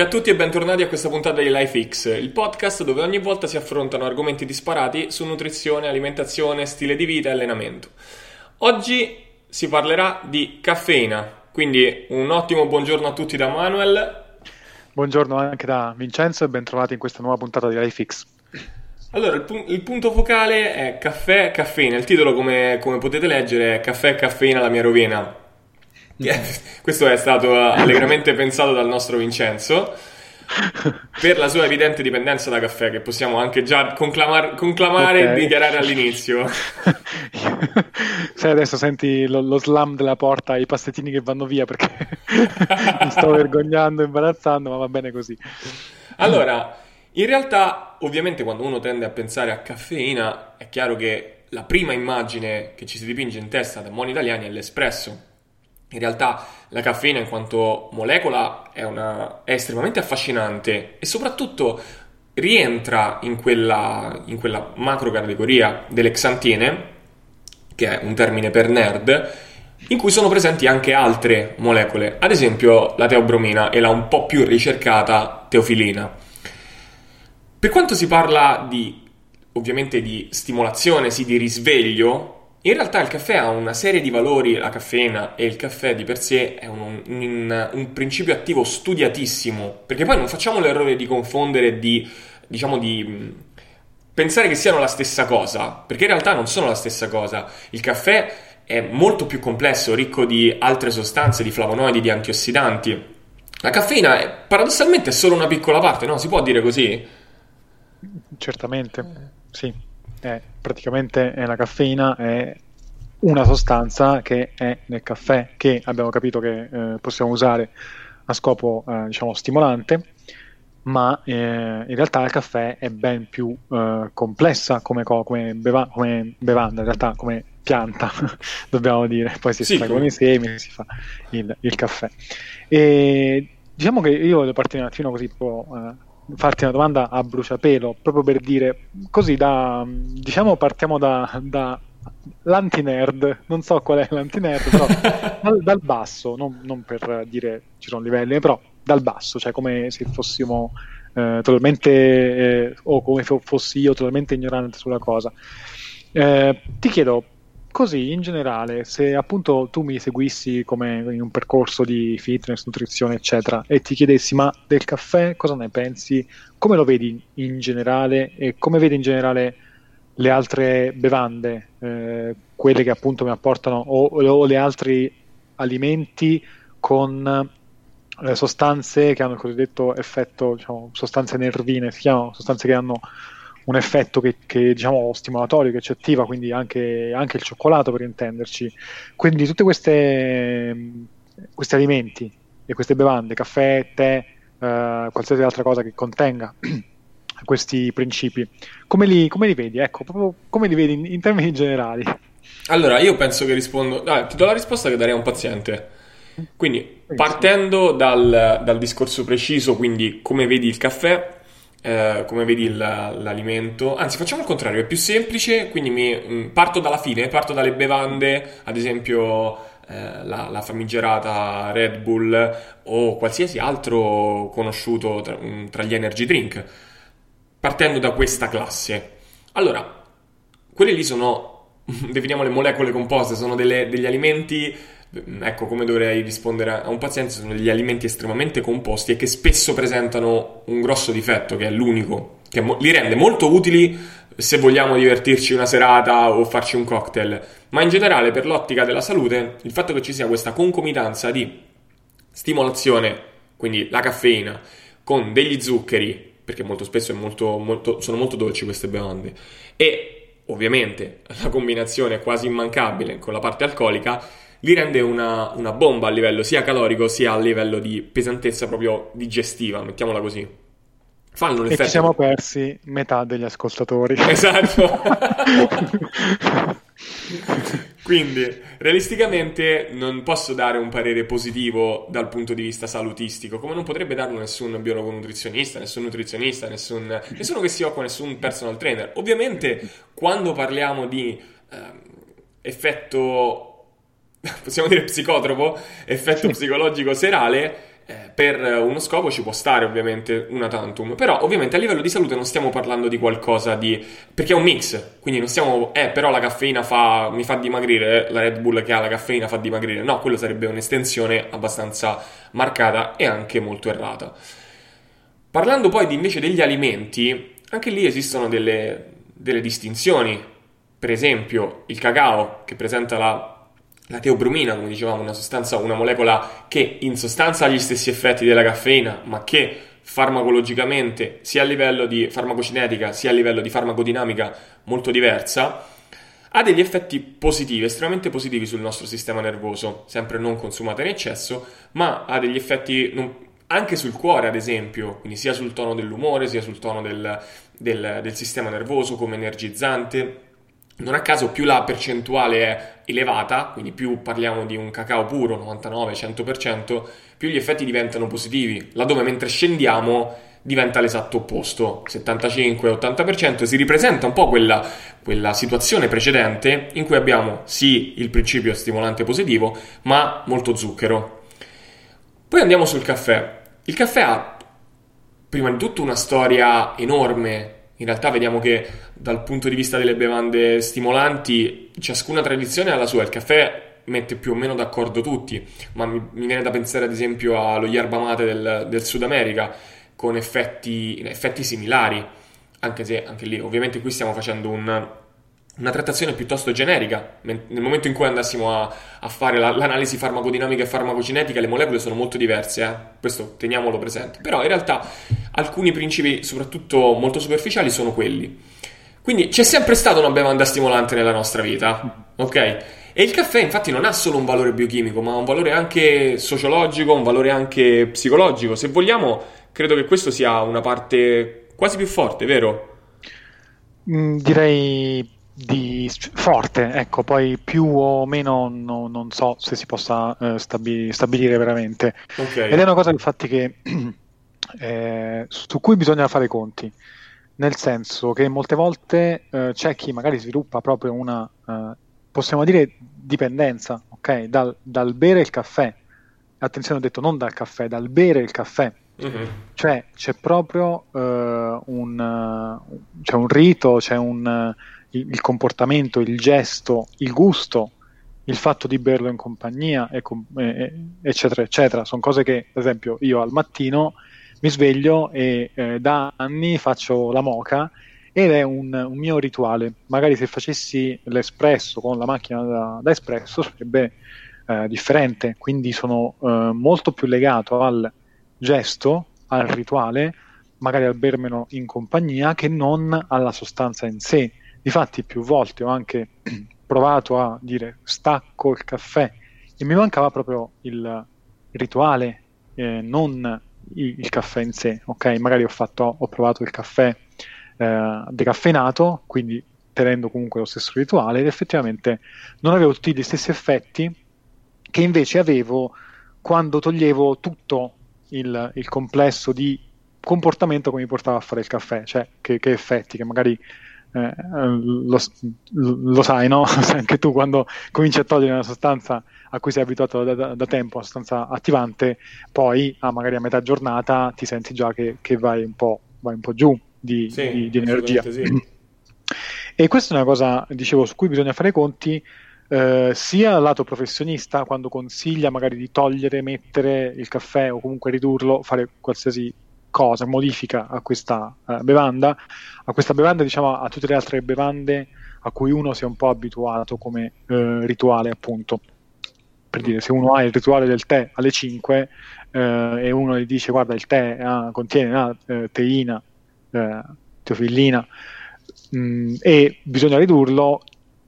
Salve a tutti e bentornati a questa puntata di LifeX, il podcast dove ogni volta si affrontano argomenti disparati su nutrizione, alimentazione, stile di vita e allenamento. Oggi si parlerà di caffeina, quindi un ottimo buongiorno a tutti da Manuel. Buongiorno anche da Vincenzo e bentrovati in questa nuova puntata di LifeX. Allora, il, pu- il, punto focale è caffè, caffeina. Il titolo, come, come potete leggere, è Caffè, caffeina, la mia rovina. Questo è stato allegramente pensato dal nostro Vincenzo per la sua evidente dipendenza da caffè, che possiamo anche già conclamar- conclamare okay. e dichiarare all'inizio. Se adesso senti lo, lo, slam della porta, i passettini che vanno via perché mi sto vergognando, imbarazzando, ma va bene così. Allora, in realtà, ovviamente, quando uno tende a pensare a caffeina, è chiaro che la prima immagine che ci si dipinge in testa da buoni italiani è l'espresso in realtà la caffeina in quanto molecola è, una, è estremamente affascinante e soprattutto rientra in quella, in quella macro delle xantine, che è un termine per nerd, in cui sono presenti anche altre molecole, ad esempio la teobromina e la un po' più ricercata teofilina. Per quanto si parla di, ovviamente, di stimolazione, sì, di risveglio, in realtà il caffè ha una serie di valori, la caffeina e il caffè di per sé è un, un, un principio attivo studiatissimo, perché poi non facciamo l'errore di confondere, di, diciamo di pensare che siano la stessa cosa, perché in realtà non sono la stessa cosa. Il caffè è molto più complesso, ricco di altre sostanze, di flavonoidi, di antiossidanti. La caffeina è, paradossalmente è solo una piccola parte, no? Si può dire così? Certamente, sì è praticamente è la caffeina è una sostanza che è nel caffè che abbiamo capito che eh, possiamo usare a scopo eh, diciamo stimolante ma eh, in realtà il caffè è ben più eh, complessa come, co- come, beva- come, bevanda, in realtà come pianta, dobbiamo dire. Poi si sì, estraggono i semi e si fa il, il, caffè. E diciamo che io voglio partire un attimo così, tipo, eh, farti una domanda a bruciapelo, proprio per dire, così da, diciamo partiamo da, da l'anti-nerd, non so qual è l'anti-nerd, però dal, dal, basso, non, non, per dire ci sono livelli, però dal basso, cioè come se fossimo eh, totalmente, eh, o come fossi io totalmente ignorante sulla cosa. Eh, ti chiedo, così in generale, se appunto tu mi seguissi come in un percorso di fitness, nutrizione, eccetera, e ti chiedessi ma del caffè cosa ne pensi? Come lo vedi in generale e come vedi in generale le altre bevande, eh, quelle che appunto mi apportano, o, o le altri alimenti con eh, sostanze che hanno il cosiddetto effetto, diciamo, sostanze nervine, si chiamano sostanze che hanno un effetto che, che diciamo stimolatorio che ci attiva, quindi anche, anche, il cioccolato per intenderci. Quindi tutti questi alimenti e queste bevande, caffè, tè, eh, qualsiasi altra cosa che contenga questi principi, come li, come li vedi? Ecco, proprio come li vedi in, in termini generali? Allora, io penso che rispondo. Ah, ti do la risposta che darei a un paziente. Quindi, partendo dal, dal discorso preciso, quindi come vedi il caffè, eh, come vedi il, l'alimento. Anzi, facciamo il contrario, è più semplice, quindi mi, mh, mm, parto dalla fine, parto dalle bevande, ad esempio eh, la, la, famigerata Red Bull o qualsiasi altro conosciuto tra, mm, tra gli energy drink, partendo da questa classe. Allora, quelli lì sono, definiamo le molecole composte, sono delle, degli alimenti ecco come dovrei rispondere a un paziente, sono degli alimenti estremamente composti e che spesso presentano un grosso difetto, che è l'unico, che li rende molto utili se vogliamo divertirci una serata o farci un cocktail, ma in generale per l'ottica della salute il fatto che ci sia questa concomitanza di stimolazione, quindi la caffeina, con degli zuccheri, perché molto spesso molto, molto, sono molto dolci queste bevande, e ovviamente la combinazione quasi immancabile con la parte alcolica, li rende una, una bomba a livello sia calorico sia a livello di pesantezza proprio digestiva, mettiamola così. Fanno e ci siamo persi metà degli ascoltatori. Esatto. Quindi, realisticamente, non posso dare un parere positivo dal punto di vista salutistico, come non potrebbe darlo nessun biologo nutrizionista, nessun nutrizionista, nessun, nessuno che si occupa, nessun personal trainer. Ovviamente, quando parliamo di eh, effetto possiamo dire psicotropo, effetto psicologico serale, eh, per uno scopo ci può stare ovviamente una tantum, però ovviamente a livello di salute non stiamo parlando di qualcosa di... perché è un mix, quindi non stiamo... eh però la caffeina fa, mi fa dimagrire, la Red Bull che ha la caffeina fa dimagrire, no, quello sarebbe un'estensione abbastanza marcata e anche molto errata. Parlando poi di, invece degli alimenti, anche lì esistono delle, delle distinzioni, per esempio il cacao che presenta la la teobromina, come dicevamo, una sostanza, una molecola che in sostanza ha gli stessi effetti della caffeina, ma che farmacologicamente, sia a livello di farmacocinetica, sia a livello di farmacodinamica molto diversa, ha degli effetti positivi, estremamente positivi sul nostro sistema nervoso, sempre non consumata in eccesso, ma ha degli effetti non, anche sul cuore, ad esempio, quindi sia sul tono dell'umore, sia sul tono del, del, del sistema nervoso come energizzante non a caso più la percentuale è elevata, quindi più parliamo di un cacao puro, 99-100%, più gli effetti diventano positivi, laddove mentre scendiamo diventa l'esatto opposto, 75-80%, si ripresenta un po' quella, quella situazione precedente in cui abbiamo sì il principio stimolante positivo, ma molto zucchero. Poi andiamo sul caffè. Il caffè ha prima di tutto una storia enorme in realtà vediamo che dal punto di vista delle bevande stimolanti, ciascuna tradizione ha la sua. Il caffè mette più o meno d'accordo tutti, ma mi, mi viene da pensare ad esempio allo yerba mate del, del Sud America, con effetti, effetti similari, anche se anche lì ovviamente qui stiamo facendo un, una trattazione piuttosto generica. Nel momento in cui andassimo a, a fare la, l'analisi farmacodinamica e farmacocinetica, le molecole sono molto diverse, eh? questo teniamolo presente. Però in realtà alcuni principi, soprattutto molto superficiali, sono quelli. Quindi c'è sempre stata una bevanda stimolante nella nostra vita, ok? E il caffè infatti non ha solo un valore biochimico, ma un valore anche sociologico, un valore anche psicologico. Se vogliamo, credo che questo sia una parte quasi più forte, vero? Mm, direi di forte, ecco, poi più o meno no, non so se si possa eh, stabi- stabilire veramente. Okay. Ed è una cosa infatti che eh, su cui bisogna fare i conti, nel senso che molte volte eh, c'è chi magari sviluppa proprio una, eh, possiamo dire, dipendenza, ok, dal, dal bere il caffè. Attenzione, ho detto non dal caffè, dal bere il caffè. Mm-hmm. Cioè c'è proprio uh, un, c'è un rito, c'è un, il, il, comportamento, il gesto, il gusto, il fatto di berlo in compagnia, e, e, eccetera, eccetera. Sono cose che, per esempio, io al mattino mi sveglio e eh, da anni faccio la moca ed è un, un, mio rituale. Magari se facessi l'espresso con la macchina da, da espresso sarebbe eh, differente, quindi sono eh, molto più legato al gesto, al rituale, magari al bermelo in compagnia, che non alla sostanza in sé. Difatti più volte ho anche provato a dire stacco il caffè e mi mancava proprio il rituale, eh, non il, il, caffè in sé. Ok, magari ho, fatto, ho provato il caffè eh, decaffeinato, quindi tenendo comunque lo stesso rituale ed effettivamente non avevo tutti gli stessi effetti che invece avevo quando toglievo tutto il, il complesso di comportamento che mi portava a fare il caffè, cioè che, che effetti, che magari eh, lo, lo, sai, no? Anche tu quando cominci a togliere una sostanza a cui sei abituato da, da, da tempo, una sostanza attivante, poi ah, magari a metà giornata ti senti già che, che vai, un vai, un po', giù di, sì, di, di energia. Sì. E questa è una cosa, dicevo, su cui bisogna fare i conti. Eh, sia lato professionista quando consiglia magari di togliere, mettere il caffè o comunque ridurlo, fare qualsiasi cosa, modifica a questa uh, bevanda, a questa bevanda, diciamo a tutte le altre bevande a cui uno si è un po' abituato come uh, rituale, appunto. Per dire, se uno ha il rituale del tè alle 5 uh, e uno gli dice guarda il tè ah, contiene ah, teina, teofillina mh, mm, e bisogna ridurlo,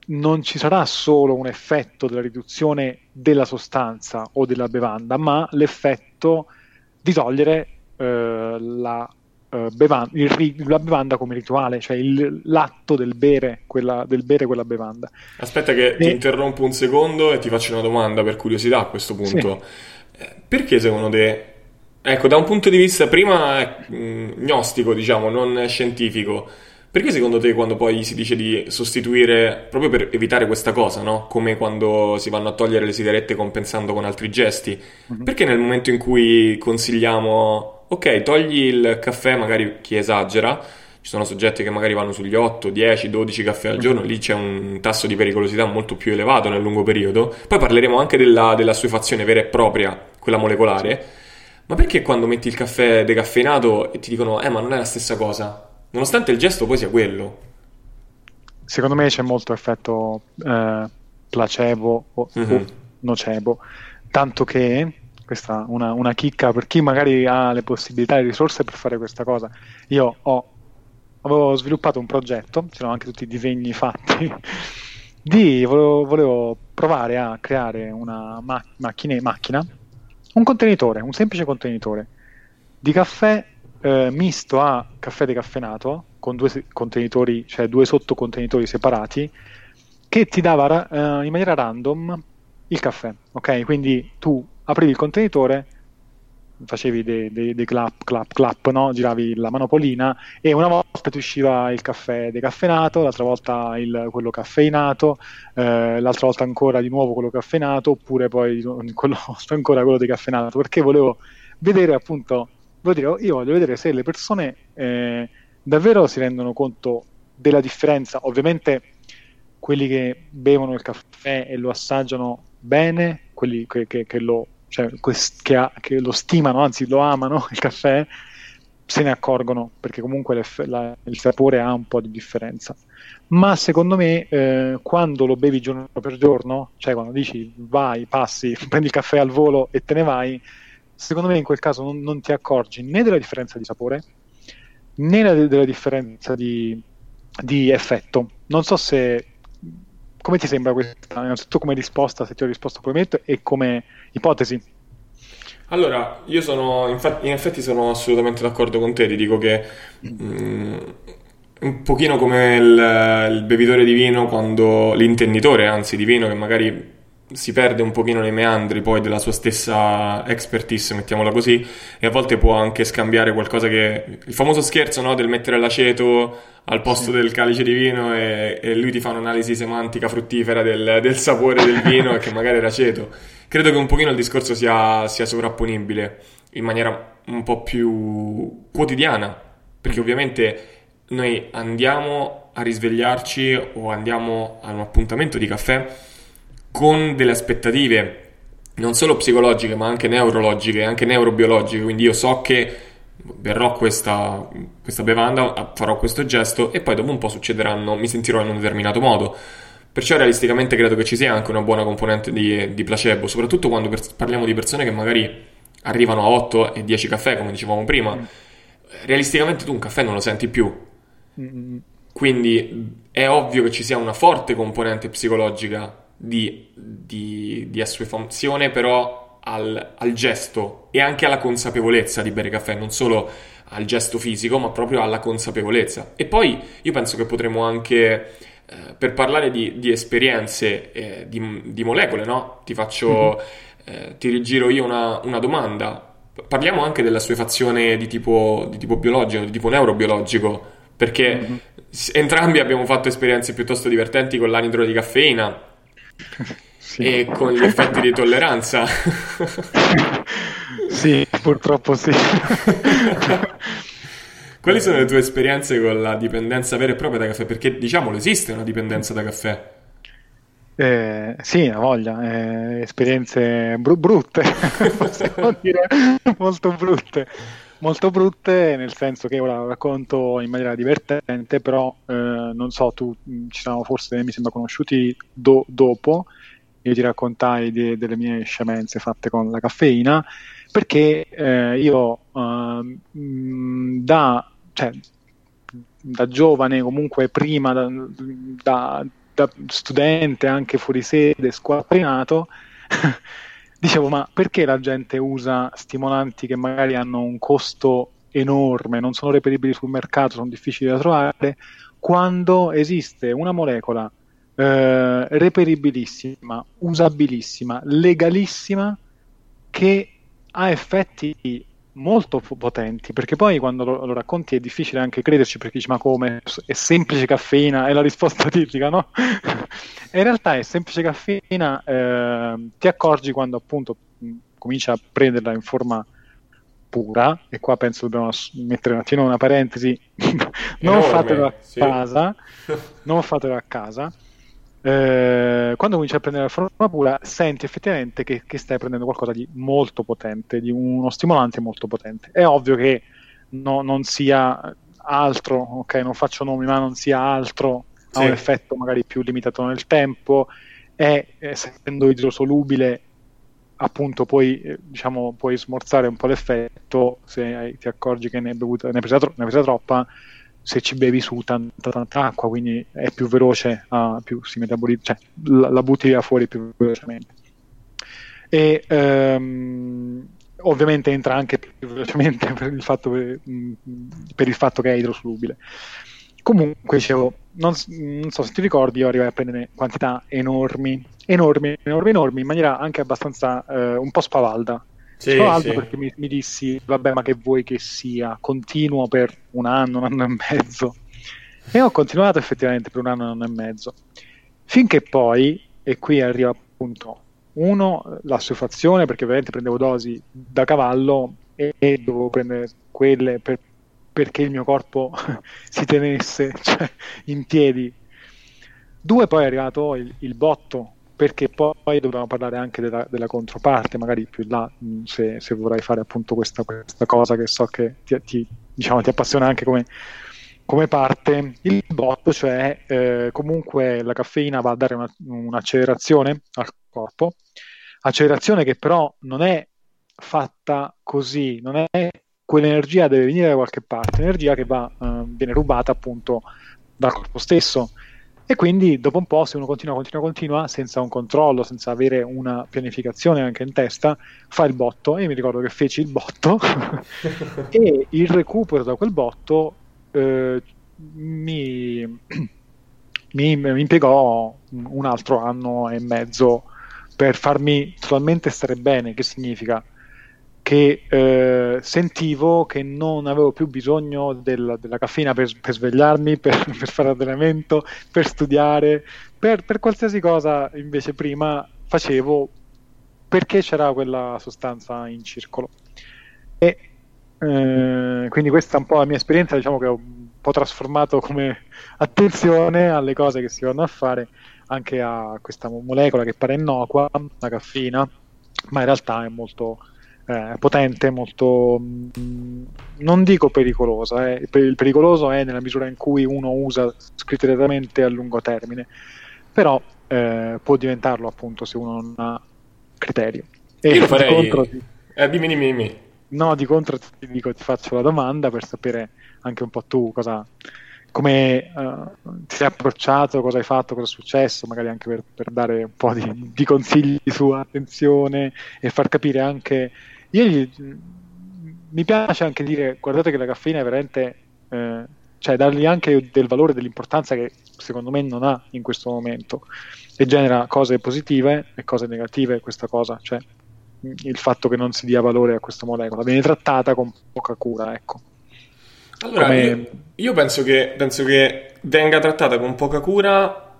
non ci sarà solo un effetto della riduzione della sostanza o della bevanda, ma l'effetto di togliere eh, la, eh, bevanda, il, la, bevanda, come rituale, cioè il, l'atto del bere, quella, del bere quella bevanda. Aspetta che e... ti interrompo un secondo e ti faccio una domanda per curiosità a questo punto. Sì. Eh, perché secondo te, ecco, da un punto di vista prima mm, gnostico, diciamo, non scientifico, Perché secondo te quando poi si dice di sostituire, proprio per evitare questa cosa, no? Come quando si vanno a togliere le sigarette compensando con altri gesti, mm-hmm. perché nel momento in cui consigliamo, ok, togli il caffè, magari chi esagera, ci sono soggetti che magari vanno sugli 8, 10, 12 caffè al giorno, lì c'è un tasso di pericolosità molto più elevato nel lungo periodo. Poi parleremo anche della, della assuefazione vera e propria, quella molecolare. Ma perché quando metti il caffè decaffeinato e ti dicono, eh ma non è la stessa cosa? nonostante il gesto poi sia quello. Secondo me c'è molto effetto eh, placebo o, mm-hmm. o, nocebo, tanto che questa una, una chicca per chi magari ha le possibilità e risorse per fare questa cosa. Io ho, avevo sviluppato un progetto, c'erano anche tutti i disegni fatti, di, volevo, volevo provare a creare una ma- macchina, macchina, un contenitore, un semplice contenitore di caffè eh, misto a caffè decaffeinato con due contenitori, cioè due sottocontenitori separati che ti dava eh, in maniera random il caffè. Ok, quindi tu aprivi il contenitore, facevi dei, dei, dei clap, clap, clap, no? giravi la manopolina e una volta ti usciva il caffè decaffeinato, l'altra volta il, quello caffeinato, eh, l'altra volta ancora di nuovo quello caffeinato, oppure poi quello, ancora quello decaffeinato, perché volevo vedere appunto voglio dire, io voglio vedere se le persone eh, davvero si rendono conto della differenza. Ovviamente quelli che bevono il caffè e lo assaggiano bene, quelli che, che, che, lo, cioè, che, ha, che lo stimano, anzi lo amano il caffè, se ne accorgono perché comunque la, il sapore ha un po' di differenza. Ma secondo me, eh, quando lo bevi giorno per giorno, cioè quando dici vai, passi, prendi il caffè al volo e te ne vai, secondo me in quel caso non, non ti accorgi né della differenza di sapore né la, della differenza di, di, effetto. Non so se come ti sembra questa, innanzitutto come risposta, se ti ho risposto come metto e come ipotesi. Allora, io sono, in effetti sono assolutamente d'accordo con te, ti dico che mm, un pochino come il, il, bevitore di vino quando l'intenditore, anzi di vino che magari si perde un pochino nei meandri poi della sua stessa expertise, mettiamola così, e a volte può anche scambiare qualcosa che... il famoso scherzo no, del mettere l'aceto al posto sì. del calice di vino e, e, lui ti fa un'analisi semantica fruttifera del, del sapore del vino e che magari era aceto. Credo che un pochino il discorso sia, sia sovrapponibile in maniera un po' più quotidiana, perché ovviamente noi andiamo a risvegliarci o andiamo a un appuntamento di caffè con delle aspettative non solo psicologiche ma anche neurologiche, anche neurobiologiche, quindi io so che berrò questa, questa bevanda, farò questo gesto e poi dopo un po' succederanno, mi sentirò in un determinato modo. Perciò realisticamente credo che ci sia anche una buona componente di, di placebo, soprattutto quando per, parliamo di persone che magari arrivano a 8 e 10 caffè, come dicevamo prima. Mm. Realisticamente tu un caffè non lo senti più. Mm. Quindi è ovvio che ci sia una forte componente psicologica di, di, di assuefazione però al, al, gesto e anche alla consapevolezza di bere caffè, non solo al gesto fisico, ma proprio alla consapevolezza. E poi io penso che potremmo anche, eh, per parlare di, di esperienze, eh, di, di, molecole, no? Ti faccio, mm-hmm. eh, ti rigiro io una, una, domanda. Parliamo anche della suefazione di tipo, di tipo biologico, di tipo neurobiologico, perché mm-hmm. entrambi abbiamo fatto esperienze piuttosto divertenti con l'anidro di caffeina sì. e con gli effetti di tolleranza. sì, purtroppo sì. Quali sono le tue esperienze con la dipendenza vera e propria da caffè? Perché diciamolo, esiste una dipendenza da caffè. Eh, sì, ha voglia, eh, esperienze br- brutte, possiamo dire molto brutte, molto brutte nel senso che ora lo racconto in maniera divertente, però eh, non so, tu ci siamo forse, mi sembra, conosciuti do- dopo, io ti raccontai de- delle mie scemenze fatte con la caffeina, perché eh, io uh, da, cioè, da, giovane, comunque prima da, da, da studente, anche fuori sede, squadrinato, dicevo, ma perché la gente usa stimolanti che magari hanno un costo enorme, non sono reperibili sul mercato, sono difficili da trovare, quando esiste una molecola eh, reperibilissima, usabilissima, legalissima, che ha effetti molto potenti, perché poi quando lo, lo, racconti è difficile anche crederci perché dici ma come? È semplice caffeina, è la risposta tipica, no? e in realtà è semplice caffeina, eh, ti accorgi quando appunto cominci a prenderla in forma pura, e qua penso dobbiamo mettere un attimo una parentesi, non Enorme, fatelo a sì. casa, non fatelo a casa, eh, quando cominci a prendere la forma pura, senti effettivamente che, che, stai prendendo qualcosa di molto potente, di uno stimolante molto potente. È ovvio che no, non sia altro, ok, non faccio nomi, ma non sia altro, sì. ha un effetto magari più limitato nel tempo, è essendo idrosolubile appunto puoi, eh, diciamo, puoi smorzare un po' l'effetto se ti accorgi che ne hai, bevuta, ne hai, presa, ne hai presa troppa se ci bevi su tanta, tanta acqua, quindi è più veloce, uh, più si metabolizza, cioè la, la, butti via fuori più velocemente. E um, ovviamente entra anche più velocemente per il fatto, per, mm, per il fatto che è idrosolubile. Comunque, dicevo, non, non, so se ti ricordi, io arrivai a prendere quantità enormi, enormi, enormi, enormi, in maniera anche abbastanza eh, un po' spavalda. Sì, altro sì. perché mi, mi, dissi, vabbè, ma che vuoi che sia? Continuo per un anno, un anno e mezzo. E ho continuato effettivamente per un anno, un anno e mezzo. Finché poi, e qui arriva appunto, uno, l'assuefazione, perché ovviamente prendevo dosi da cavallo e, e dovevo prendere quelle per, perché il mio corpo si tenesse cioè, in piedi. Due, poi è arrivato il, il botto perché poi dobbiamo parlare anche della, della controparte, magari più in là, mm, se, se, vorrai fare appunto questa, questa, cosa che so che ti, ti, diciamo, ti appassiona anche come, come, parte. Il bot, cioè eh, comunque la caffeina va a dare una, un'accelerazione al corpo, accelerazione che però non è fatta così, non è quell'energia deve venire da qualche parte, energia che va, eh, viene rubata appunto dal corpo stesso e quindi dopo un po', se uno continua, continua, continua, senza un controllo, senza avere una pianificazione anche in testa, fa il botto. E io mi ricordo che feci il botto e il recupero da quel botto eh, mi, mi, mi impiegò un altro anno e mezzo per farmi totalmente stare bene, che significa che eh, sentivo che non avevo più bisogno del, della caffeina per, per svegliarmi, per, per, fare allenamento, per studiare, per, per, qualsiasi cosa invece prima facevo perché c'era quella sostanza in circolo. E eh, quindi questa è un po' la mia esperienza, diciamo che ho un po' trasformato come attenzione alle cose che si vanno a fare, anche a questa molecola che pare innocua, la caffeina, ma in realtà è molto eh, potente, molto mm, non dico pericolosa, eh. il pericoloso è nella misura in cui uno usa scriteriatamente a lungo termine, però eh, può diventarlo appunto se uno non ha criterio. E Io farei. Contro, eh, dimmi, dimmi, dimmi. No, di contro ti dico, ti faccio la domanda per sapere anche un po' tu cosa, come uh, ti sei approcciato, cosa hai fatto, cosa è successo, magari anche per, per dare un po' di, di, consigli su attenzione e far capire anche io gli, mi piace anche dire, guardate che la caffeina è veramente, eh, cioè dargli anche del valore, e dell'importanza che secondo me non ha in questo momento e genera cose positive e cose negative questa cosa, cioè il fatto che non si dia valore a questa molecola, viene trattata con poca cura, ecco. Allora, Come... io, io penso, che, penso che venga trattata con poca cura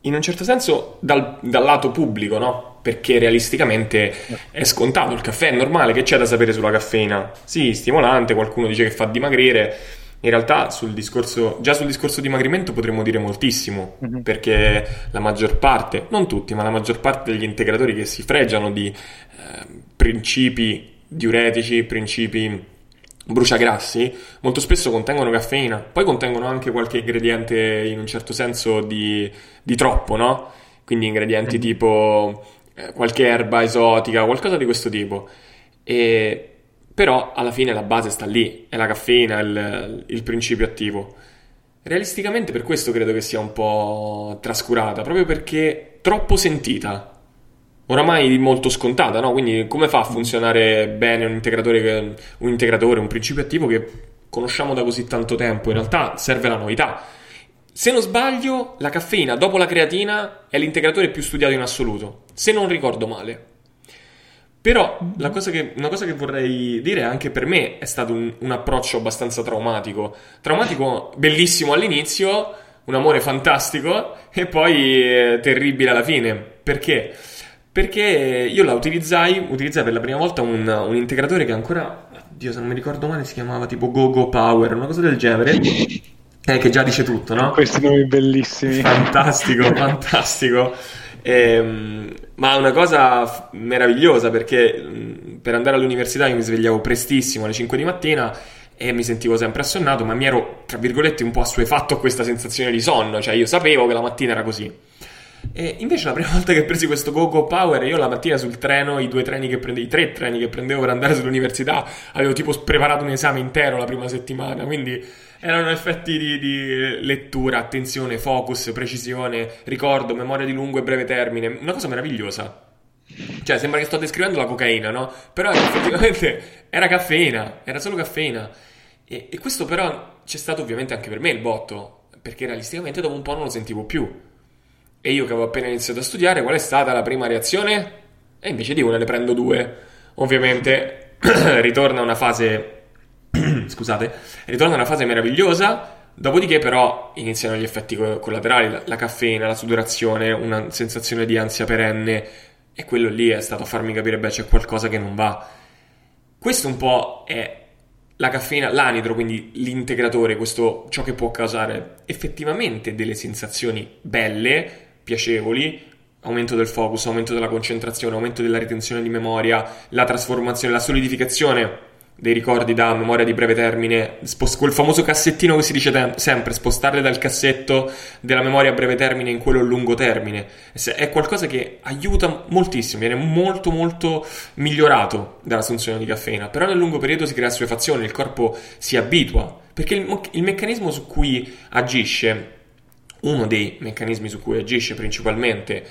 in un certo senso dal, dal lato pubblico, no? Perché realisticamente è scontato, il caffè è normale, che c'è da sapere sulla caffeina? Sì, stimolante, qualcuno dice che fa dimagrire, in realtà sul discorso, già sul discorso dimagrimento potremmo dire moltissimo, mm-hmm. perché la maggior parte, non tutti, ma la maggior parte degli integratori che si fregiano di eh, principi diuretici, principi bruciagrassi, molto spesso contengono caffeina, poi contengono anche qualche ingrediente in un certo senso di, di troppo, no? Quindi ingredienti mm-hmm. tipo eh, qualche erba esotica, qualcosa di questo tipo. E, però alla fine la base sta lì, è la caffeina, il, il principio attivo. Realisticamente per questo credo che sia un po' trascurata, proprio perché troppo sentita. Oramai molto scontata, no? Quindi come fa a funzionare bene un integratore, un integratore, un principio attivo che conosciamo da così tanto tempo? In realtà serve la novità se non sbaglio, la caffeina dopo la creatina è l'integratore più studiato in assoluto, se non ricordo male. Però cosa che, una cosa che vorrei dire anche per me è stato un, un approccio abbastanza traumatico. Traumatico, bellissimo all'inizio, un amore fantastico e poi eh, terribile alla fine. Perché? Perché io la utilizzai, utilizzai per la prima volta un, un integratore che ancora, Dio se non mi ricordo male, si chiamava tipo GoGo Power, una cosa del genere. Eh, che già dice tutto, no? Questi nomi bellissimi. Fantastico, fantastico. Ehm, ma una cosa f- meravigliosa perché mh, per andare all'università io mi svegliavo prestissimo alle 5 di mattina e mi sentivo sempre assonnato, ma mi ero, tra virgolette, un po' assuefatto a questa sensazione di sonno, cioè io sapevo che la mattina era così. E invece la prima volta che presi questo Go Go Power, io la mattina sul treno, i due treni che prendevo, i tre treni che prendevo per andare sull'università, avevo tipo preparato un esame intero la prima settimana, quindi erano effetti di, di, lettura, attenzione, focus, precisione, ricordo, memoria di lungo e breve termine. Una cosa meravigliosa. Cioè, sembra che sto descrivendo la cocaina, no? Però effettivamente era caffeina, era solo caffeina. E, e questo però c'è stato ovviamente anche per me il botto, perché realisticamente dopo un po' non lo sentivo più. E io che avevo appena iniziato a studiare, qual è stata la prima reazione? E invece di una ne prendo due. Ovviamente ritorna una fase scusate, ritorna una fase meravigliosa, dopodiché però iniziano gli effetti collaterali, la, caffeina, la sudorazione, una sensazione di ansia perenne e quello lì è stato a farmi capire, beh, c'è qualcosa che non va. Questo un po' è la caffeina, l'anidro, quindi l'integratore, questo ciò che può causare effettivamente delle sensazioni belle, piacevoli, aumento del focus, aumento della concentrazione, aumento della ritenzione di memoria, la trasformazione, la solidificazione dei ricordi da memoria di breve termine, quel famoso cassettino che si dice te- sempre, spostarle dal cassetto della memoria a breve termine in quello a lungo termine, è qualcosa che aiuta moltissimo, viene molto molto migliorato dall'assunzione di caffeina, però nel lungo periodo si crea assuefazione, il corpo si abitua, perché il, il meccanismo su cui agisce, uno dei meccanismi su cui agisce principalmente,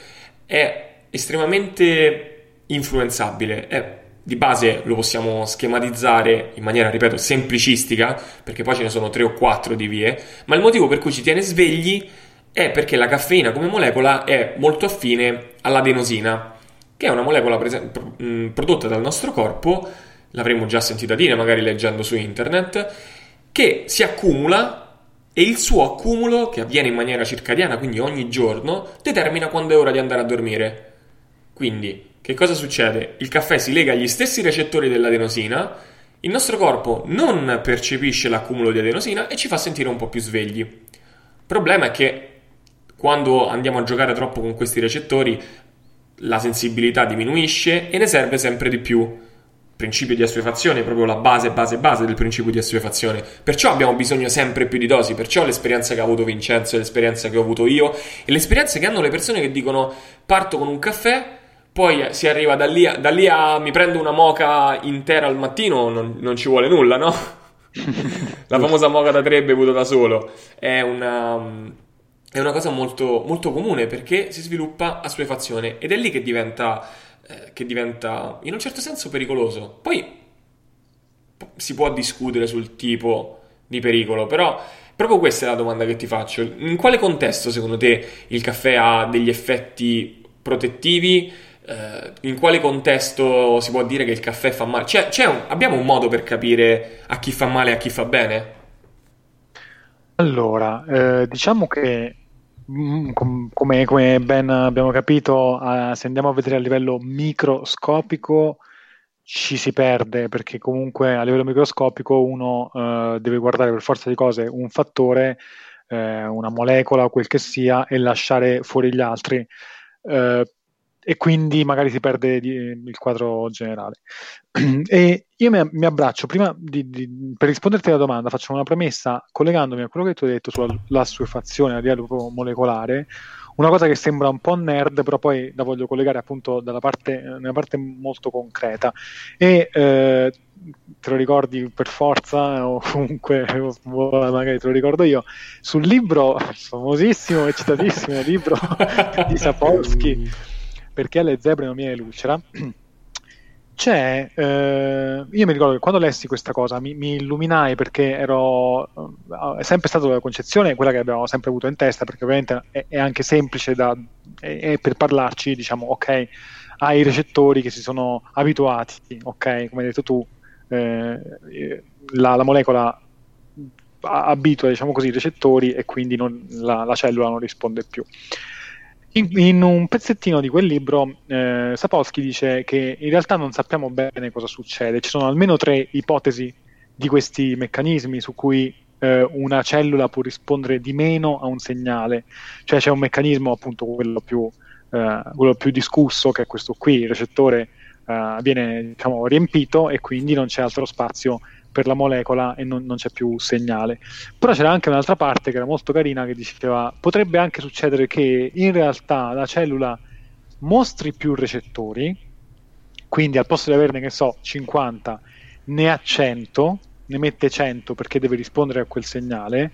è estremamente influenzabile, è di base lo possiamo schematizzare in maniera, ripeto, semplicistica, perché poi ce ne sono tre o quattro di vie, ma il motivo per cui ci tiene svegli è perché la caffeina come molecola è molto affine all'adenosina, che è una molecola prese- prodotta dal nostro corpo, l'avremmo già sentita dire magari leggendo su internet, che si accumula e il suo accumulo, che avviene in maniera circadiana, quindi ogni giorno, determina quando è ora di andare a dormire. Quindi che cosa succede? Il caffè si lega agli stessi recettori dell'adenosina, il nostro corpo non percepisce l'accumulo di adenosina e ci fa sentire un po' più svegli. Problema è che quando andiamo a giocare troppo con questi recettori, la sensibilità diminuisce e ne serve sempre di più. Principio di assuefazione proprio la base, base, base del principio di assuefazione. Perciò abbiamo bisogno sempre più di dosi. Perciò l'esperienza che ha avuto Vincenzo, l'esperienza che ho avuto io e l'esperienza che hanno le persone che dicono parto con un caffè poi si arriva da lì, a, da lì a mi prendo una moca intera al mattino, non, non ci vuole nulla, no? La famosa moca da tre bevuto da solo. È una, è una cosa molto, molto, comune perché si sviluppa assuefazione ed è lì che diventa, eh, che diventa in un certo senso pericoloso. Poi si può discutere sul tipo di pericolo, però proprio questa è la domanda che ti faccio. In quale contesto secondo te il caffè ha degli effetti protettivi? Eh, in quale contesto si può dire che il caffè fa male? C'è, c'è un, abbiamo un modo per capire a chi fa male e a chi fa bene? Allora, eh, diciamo che mm, come, come, ben abbiamo capito, uh, se andiamo a vedere a livello microscopico ci si perde perché comunque a livello microscopico uno uh, deve guardare per forza di cose un fattore, uh, una molecola o quel che sia e lasciare fuori gli altri e quindi magari si perde di, il quadro generale. e io mi, mi abbraccio, prima di, di, per risponderti alla domanda, faccio una premessa collegandomi a quello che tu hai detto sulla suefazione a livello molecolare, una cosa che sembra un po' nerd, però poi la voglio collegare appunto dalla parte, nella parte molto concreta. E eh, te lo ricordi per forza, o comunque magari te lo ricordo io, sul libro famosissimo e citatissimo libro di Sapolsky perché alle zebre non viene lucera, c'è, eh, io mi ricordo che quando lessi questa cosa mi, mi illuminai perché ero, eh, è sempre stata la concezione, quella che abbiamo sempre avuto in testa, perché ovviamente è, è anche semplice da, è, è per parlarci, diciamo, ok, ai recettori che si sono abituati, ok? Come hai detto tu, eh, la, la, molecola abitua, diciamo così, i recettori e quindi non, la, la, cellula non risponde più. In, in, un pezzettino di quel libro eh, Sapolsky dice che in realtà non sappiamo bene cosa succede, ci sono almeno tre ipotesi di questi meccanismi su cui eh, una cellula può rispondere di meno a un segnale, cioè c'è un meccanismo appunto quello più, eh, quello più discusso che è questo qui, il recettore eh, viene diciamo, riempito e quindi non c'è altro spazio per la molecola e non, non, c'è più segnale. Però c'era anche un'altra parte che era molto carina che diceva potrebbe anche succedere che in realtà la cellula mostri più recettori, quindi al posto di averne, che so, 50, ne ha 100 ne mette 100 perché deve rispondere a quel segnale,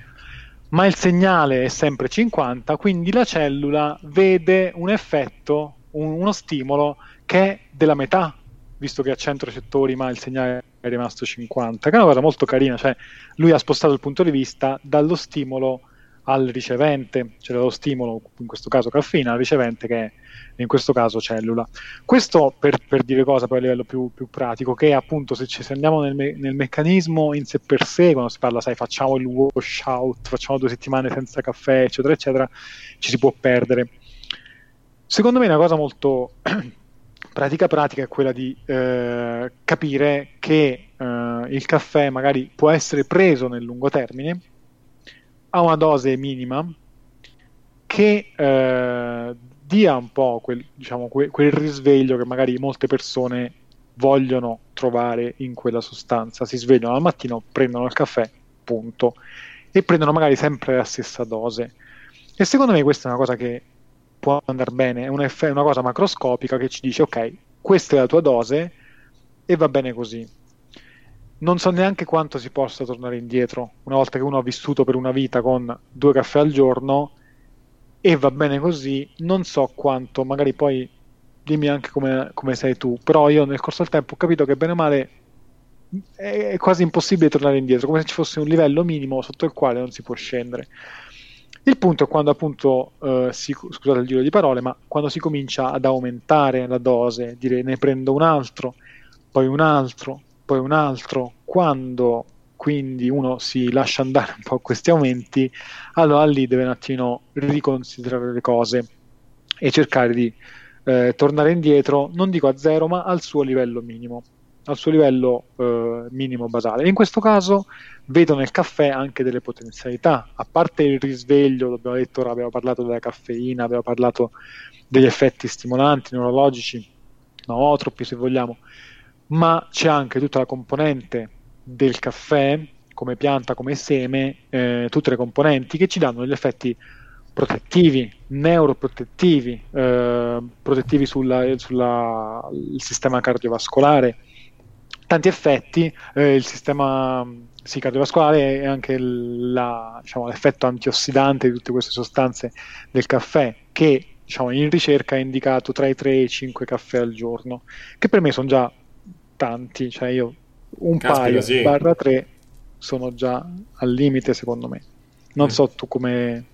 ma il segnale è sempre 50, quindi la cellula vede un effetto, un, uno stimolo che è della metà, visto che ha 100 recettori ma il segnale è rimasto 50, che è una cosa molto carina, cioè lui ha spostato il punto di vista dallo stimolo al ricevente, cioè dallo stimolo, in questo caso caffeina, al ricevente che è in questo caso cellula. Questo per, per dire cosa poi a livello più, più, pratico, che appunto se ci se andiamo nel, me, nel, meccanismo in sé per sé, quando si parla, sai, facciamo il washout, facciamo due settimane senza caffè, eccetera, eccetera, ci si può perdere. Secondo me una cosa molto pratica pratica è quella di eh, capire che eh, il caffè magari può essere preso nel lungo termine a una dose minima che eh, dia un po' quel, diciamo, quel, quel risveglio che magari molte persone vogliono trovare in quella sostanza. Si svegliano al mattino, prendono il caffè, punto, e prendono magari sempre la stessa dose. E secondo me questa è una cosa che può andare bene, è una, una cosa macroscopica che ci dice ok, questa è la tua dose e va bene così. Non so neanche quanto si possa tornare indietro una volta che uno ha vissuto per una vita con due caffè al giorno e va bene così, non so quanto, magari poi dimmi anche come, come sei tu, però io nel corso del tempo ho capito che bene o male è quasi impossibile tornare indietro, come se ci fosse un livello minimo sotto il quale non si può scendere. Il punto è quando appunto, eh, si, scusate il giro di parole, ma quando si comincia ad aumentare la dose, dire ne prendo un altro, poi un altro, poi un altro, quando quindi uno si lascia andare un po' a questi aumenti, allora lì deve un attimo riconsiderare le cose e cercare di eh, tornare indietro, non dico a zero, ma al suo livello minimo, al suo livello eh, minimo basale. In questo caso vedo nel caffè anche delle potenzialità, a parte il risveglio, abbiamo detto ora, abbiamo parlato della caffeina, abbiamo parlato degli effetti stimolanti, neurologici, nootropi se vogliamo, ma c'è anche tutta la componente del caffè come pianta, come seme, eh, tutte le componenti che ci danno degli effetti protettivi, neuroprotettivi, eh, protettivi sul sistema cardiovascolare, tanti effetti, eh, il sistema sì, cardiovascolare e anche la, diciamo, l'effetto antiossidante di tutte queste sostanze del caffè che diciamo, in ricerca è indicato tra i 3 e i 5 caffè al giorno, che per me sono già tanti, cioè io un Caspita, paio sì. barra 3 sono già al limite secondo me. Non mm. so tu come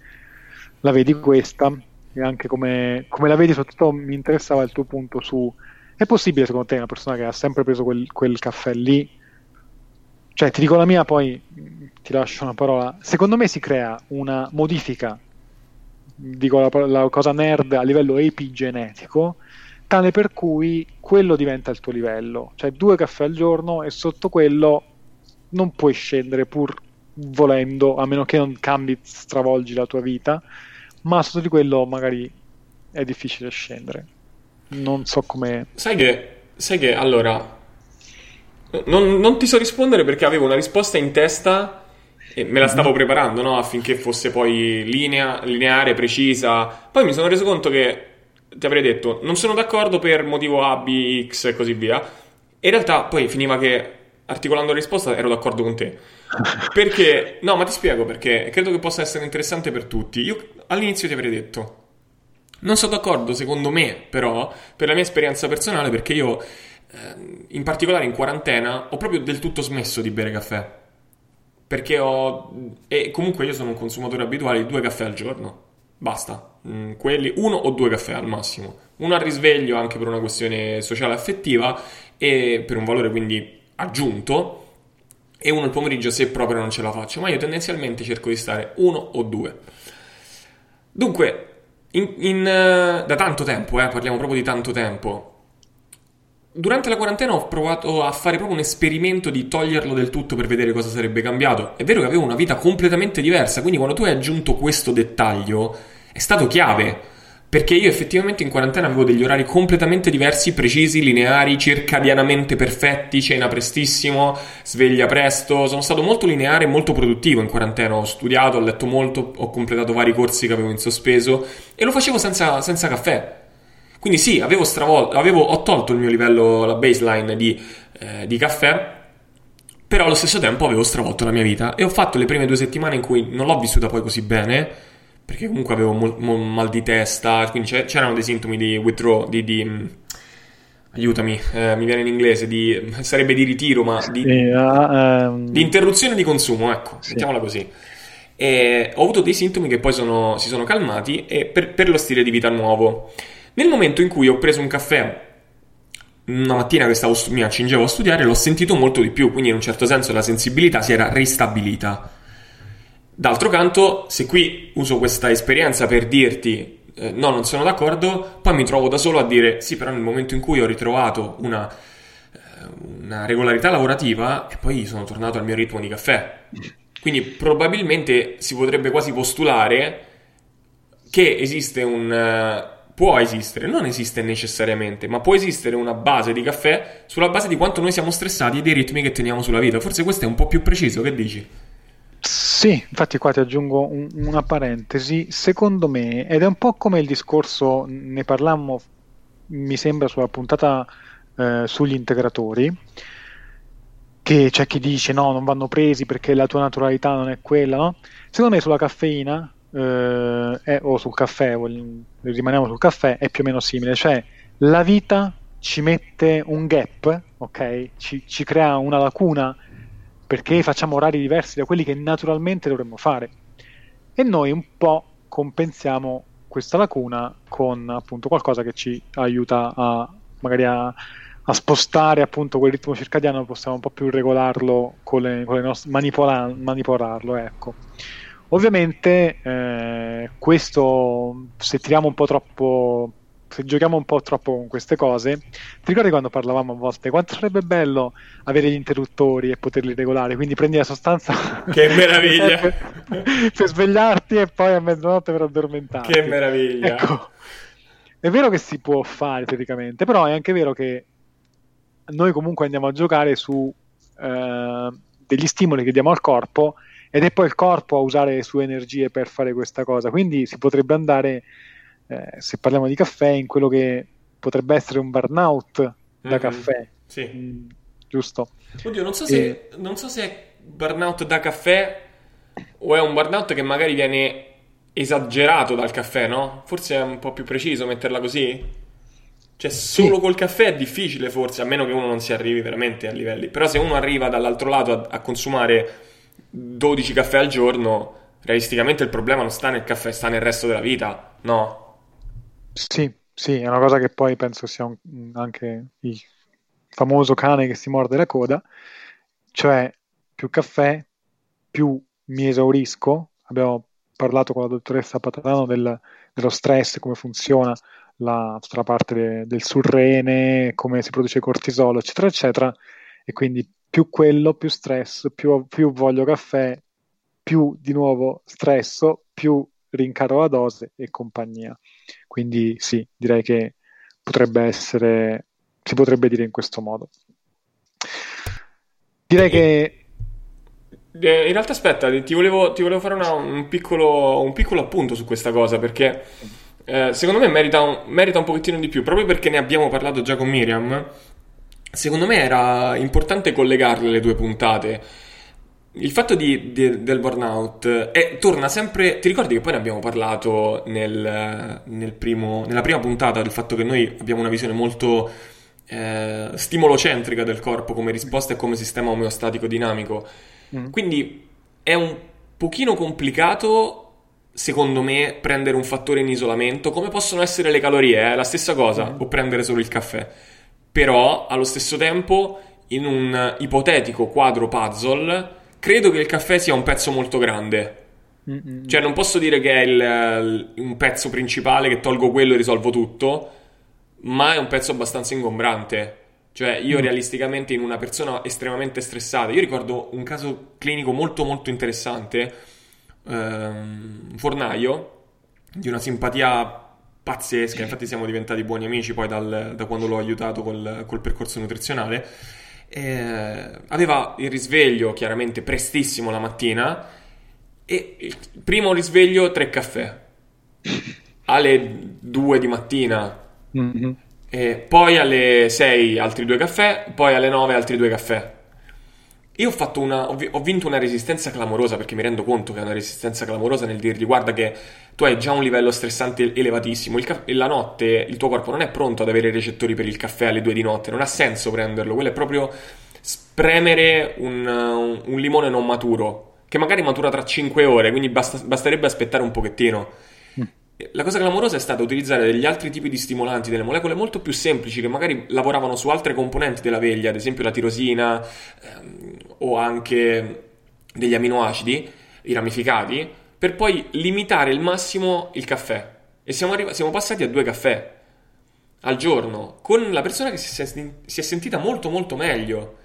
la vedi questa e anche come, come, la vedi, soprattutto mi interessava il tuo punto su... È possibile secondo te una persona che ha sempre preso quel, quel caffè lì? Cioè ti dico la mia, poi ti lascio una parola. Secondo me si crea una modifica, dico la, la cosa nerd a livello epigenetico, tale per cui quello diventa il tuo livello, cioè due caffè al giorno e sotto quello non puoi scendere pur volendo, a meno che non cambi, stravolgi la tua vita, ma sotto di quello magari è difficile scendere. Non so come... Sai che, sai che allora, non, non, ti so rispondere perché avevo una risposta in testa e me la stavo preparando no? affinché fosse poi linea, lineare, precisa. Poi mi sono reso conto che ti avrei detto non sono d'accordo per motivo A, B, X e così via. E in realtà poi finiva che articolando la risposta ero d'accordo con te. Perché, no, ma ti spiego perché credo che possa essere interessante per tutti. Io all'inizio ti avrei detto, non sono d'accordo secondo me, però, per la mia esperienza personale, perché io, eh, in particolare in quarantena, ho proprio del tutto smesso di bere caffè. Perché ho... E comunque io sono un consumatore abituale di due caffè al giorno basta. Mm, quelli, uno o due caffè al massimo. Uno al risveglio anche per una questione sociale affettiva e per un valore quindi aggiunto e uno il pomeriggio se proprio non ce la faccio, ma io tendenzialmente cerco di stare uno o due. Dunque, in, in, uh, da tanto tempo, eh, parliamo proprio di tanto tempo, durante la quarantena ho provato a fare proprio un esperimento di toglierlo del tutto per vedere cosa sarebbe cambiato. È vero che avevo una vita completamente diversa, quindi quando tu hai aggiunto questo dettaglio è stato chiave. Perché io effettivamente in quarantena avevo degli orari completamente diversi, precisi, lineari, circadianamente perfetti, cena prestissimo, sveglia presto. Sono stato molto lineare e molto produttivo in quarantena. Ho studiato, ho letto molto, ho completato vari corsi che avevo in sospeso e lo facevo senza, senza caffè. Quindi sì, avevo stravolto, avevo, ho tolto il mio livello, la baseline di, eh, di caffè, però allo stesso tempo avevo stravolto la mia vita e ho fatto le prime due settimane in cui non l'ho vissuta poi così bene, perché comunque avevo mo- mo- mal di testa, quindi c'erano dei sintomi di withdraw, di... di mm, aiutami, eh, mi viene in inglese, di, sarebbe di ritiro, ma di, sì, uh, um... di interruzione di consumo, ecco, sì. mettiamola così. E ho avuto dei sintomi che poi sono, si sono calmati per, per lo stile di vita nuovo. Nel momento in cui ho preso un caffè una mattina che stavo, mi accingevo a studiare, l'ho sentito molto di più, quindi in un certo senso la sensibilità si era ristabilita. D'altro canto, se qui uso questa esperienza per dirti eh, no, non sono d'accordo, poi mi trovo da solo a dire sì, però nel momento in cui ho ritrovato una, eh, una regolarità lavorativa e poi sono tornato al mio ritmo di caffè. Quindi probabilmente si potrebbe quasi postulare che esiste un, può esistere, non esiste necessariamente, ma può esistere una base di caffè sulla base di quanto noi siamo stressati e dei ritmi che teniamo sulla vita. Forse questo è un po' più preciso, che dici? Sì, infatti qua ti aggiungo un, una parentesi, secondo me, ed è un po' come il discorso, ne parlammo, mi sembra, sulla puntata eh, sugli integratori, che c'è chi dice no, non vanno presi perché la tua naturalità non è quella, no? Secondo me sulla caffeina eh, è, o sul caffè, rimaniamo sul caffè, è più o meno simile, cioè la vita ci mette un gap, ok? Ci, ci crea una lacuna perché facciamo orari diversi da quelli che naturalmente dovremmo fare. E noi un po' compensiamo questa lacuna con appunto qualcosa che ci aiuta a magari a, a spostare appunto quel ritmo circadiano, possiamo un po' più regolarlo con le, con le nostre manipola, manipolarlo, ecco. Ovviamente eh, questo, se tiriamo un po' troppo, se giochiamo un po' troppo con queste cose, ti ricordi quando parlavamo a volte quanto sarebbe bello avere gli interruttori e poterli regolare? Quindi prendi la sostanza... Che meraviglia! per, per svegliarti e poi a mezzanotte per addormentarti. Che meraviglia! Ecco, è vero che si può fare teoricamente, però è anche vero che noi comunque andiamo a giocare su eh, degli stimoli che diamo al corpo ed è poi il corpo a usare le sue energie per fare questa cosa. Quindi si potrebbe andare, eh, se parliamo di caffè, in quello che potrebbe essere un burnout da mm-hmm. caffè. Sì. Mm, giusto? Oddio, non so, se, e... non so se è burnout da caffè o è un burnout che magari viene esagerato dal caffè, no? Forse è un po' più preciso metterla così? Cioè, solo sì. col caffè è difficile, forse, a meno che uno non si arrivi veramente a livelli. Però, se uno arriva dall'altro lato a, a consumare 12 caffè al giorno, realisticamente il problema non sta nel caffè, sta nel resto della vita, no? Sì, sì, è una cosa che poi penso sia un, anche il famoso cane che si morde la coda, cioè più caffè, più mi esaurisco. Abbiamo parlato con la dottoressa Patatano del, dello stress, come funziona la, tutta la parte de, del surrene, come si produce cortisolo, eccetera, eccetera. E quindi più quello, più stress, più, più voglio caffè, più di nuovo stress, più rincaro la dose e compagnia. Quindi sì, direi che potrebbe essere, si potrebbe dire in questo modo. Direi che... Eh, in realtà aspetta, ti volevo, ti volevo fare una, un, piccolo, un, piccolo, appunto su questa cosa perché eh, secondo me merita un, merita un pochettino di più, proprio perché ne abbiamo parlato già con Miriam secondo me era importante collegarle le due puntate. Il fatto di, di, del burnout è, torna sempre. Ti ricordi che poi ne abbiamo parlato nel, nel primo, nella prima puntata del fatto che noi abbiamo una visione molto eh, stimolocentrica del corpo come risposta e come sistema omeostatico dinamico. Mm. Quindi è un pochino complicato secondo me, prendere un fattore in isolamento, come possono essere le calorie, è eh? la stessa cosa, mm. o prendere solo il caffè. Però, allo stesso tempo, in un ipotetico quadro puzzle, credo che il caffè sia un pezzo molto grande. Mm-mm. Cioè, non posso dire che è il, un pezzo principale, che tolgo quello e risolvo tutto, ma è un pezzo abbastanza ingombrante. Cioè, io mm. realisticamente in una persona estremamente stressata, io ricordo un caso clinico molto molto interessante, ehm, un fornaio di una simpatia pazzesca, infatti siamo diventati buoni amici poi dal, da quando l'ho aiutato col, col percorso nutrizionale. Eh, aveva il risveglio chiaramente prestissimo la mattina e il primo risveglio tre caffè alle due di mattina mm-hmm. E poi alle 6 altri due caffè, poi alle 9 altri due caffè. Io ho, fatto una, ho, vinto una resistenza clamorosa perché mi rendo conto che è una resistenza clamorosa nel dirgli guarda che tu hai già un livello stressante elevatissimo, ca- la notte il tuo corpo non è pronto ad avere i recettori per il caffè alle 2 di notte, non ha senso prenderlo, quello è proprio spremere un, un, un limone non maturo, che magari matura tra 5 ore, quindi basta, basterebbe aspettare un pochettino. La cosa clamorosa è stata utilizzare degli altri tipi di stimolanti, delle molecole molto più semplici che magari lavoravano su altre componenti della veglia, ad esempio la tirosina ehm, o anche degli aminoacidi, i ramificati, per poi limitare il massimo il caffè. E siamo, arrivati, siamo passati a due caffè al giorno, con la persona che si è, si è sentita molto molto meglio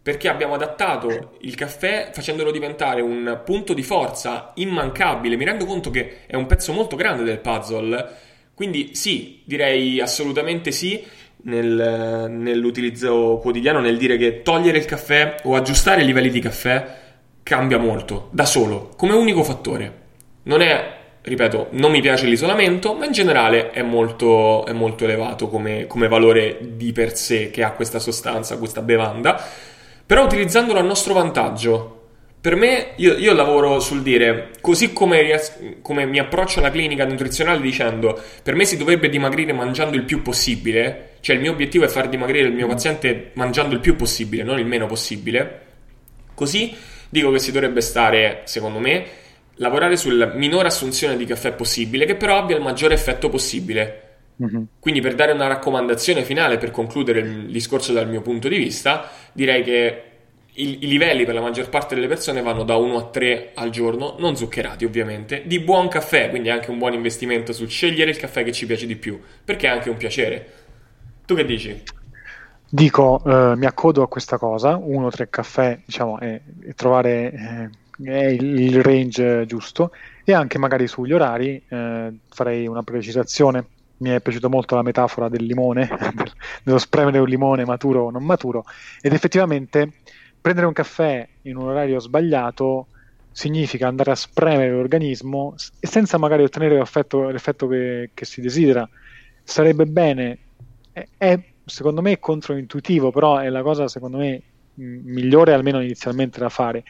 perché abbiamo adattato il caffè facendolo diventare un punto di forza immancabile. Mi rendo conto che è un pezzo molto grande del puzzle, quindi sì, direi assolutamente sì nel, nell'utilizzo quotidiano, nel dire che togliere il caffè o aggiustare i livelli di caffè cambia molto, da solo, come unico fattore. Non è, ripeto, non mi piace l'isolamento, ma in generale è molto, è molto elevato come, come valore di per sé che ha questa sostanza, questa bevanda però utilizzandolo a nostro vantaggio. Per me, io, io lavoro sul dire, così come, come, mi approccio alla clinica nutrizionale dicendo, per me si dovrebbe dimagrire mangiando il più possibile, cioè il mio obiettivo è far dimagrire il mio paziente mangiando il più possibile, non il meno possibile, così dico che si dovrebbe stare, secondo me, lavorare sulla minore assunzione di caffè possibile, che però abbia il maggiore effetto possibile. Mm-hmm. Quindi per dare una raccomandazione finale, per concludere il discorso dal mio punto di vista, direi che i, i, livelli per la maggior parte delle persone vanno da 1 a 3 al giorno, non zuccherati ovviamente, di buon caffè, quindi anche un buon investimento sul scegliere il caffè che ci piace di più, perché è anche un piacere. Tu che dici? Dico, eh, mi accodo a questa cosa, 1-3 caffè, diciamo, e, e trovare eh, il, il range giusto. E anche magari sugli orari eh, farei una precisazione. Mi è piaciuta molto la metafora del limone, dello spremere un limone maturo o non maturo, ed effettivamente prendere un caffè in un orario sbagliato significa andare a spremere l'organismo e senza magari ottenere l'effetto, l'effetto che, che, si desidera. Sarebbe bene, è, è secondo me controintuitivo, però è la cosa secondo me migliore almeno inizialmente da fare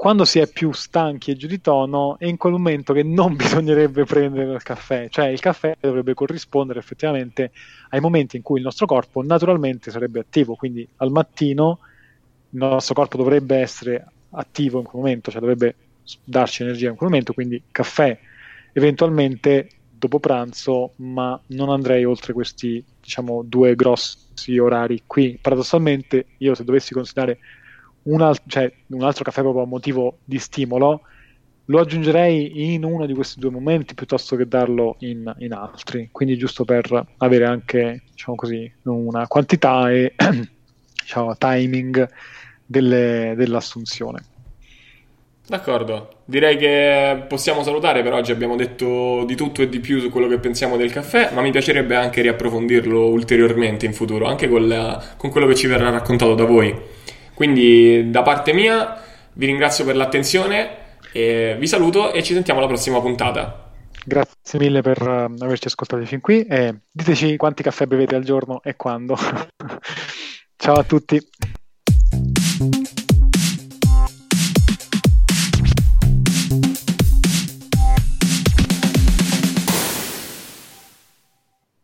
quando si è più stanchi e giù di tono è in quel momento che non bisognerebbe prendere il caffè, cioè il caffè dovrebbe corrispondere effettivamente ai momenti in cui il nostro corpo naturalmente sarebbe attivo, quindi al mattino il nostro corpo dovrebbe essere attivo in quel momento, cioè dovrebbe darci energia in quel momento, quindi caffè eventualmente dopo pranzo, ma non andrei oltre questi diciamo due grossi orari qui. Paradossalmente io se dovessi considerare un, al- cioè, un altro caffè proprio a motivo di stimolo, lo aggiungerei in uno di questi due momenti piuttosto che darlo in, in altri. Quindi giusto per avere anche, diciamo così, una quantità e diciamo, timing delle, dell'assunzione. D'accordo, direi che possiamo salutare per oggi, abbiamo detto di tutto e di più su quello che pensiamo del caffè, ma mi piacerebbe anche riapprofondirlo ulteriormente in futuro, anche con, la, con quello che ci verrà raccontato da voi. Quindi da parte mia vi ringrazio per l'attenzione, vi saluto e ci sentiamo alla prossima puntata. Grazie mille per uh, averci ascoltati fin qui e diteci quanti caffè bevete al giorno e quando. Ciao a tutti.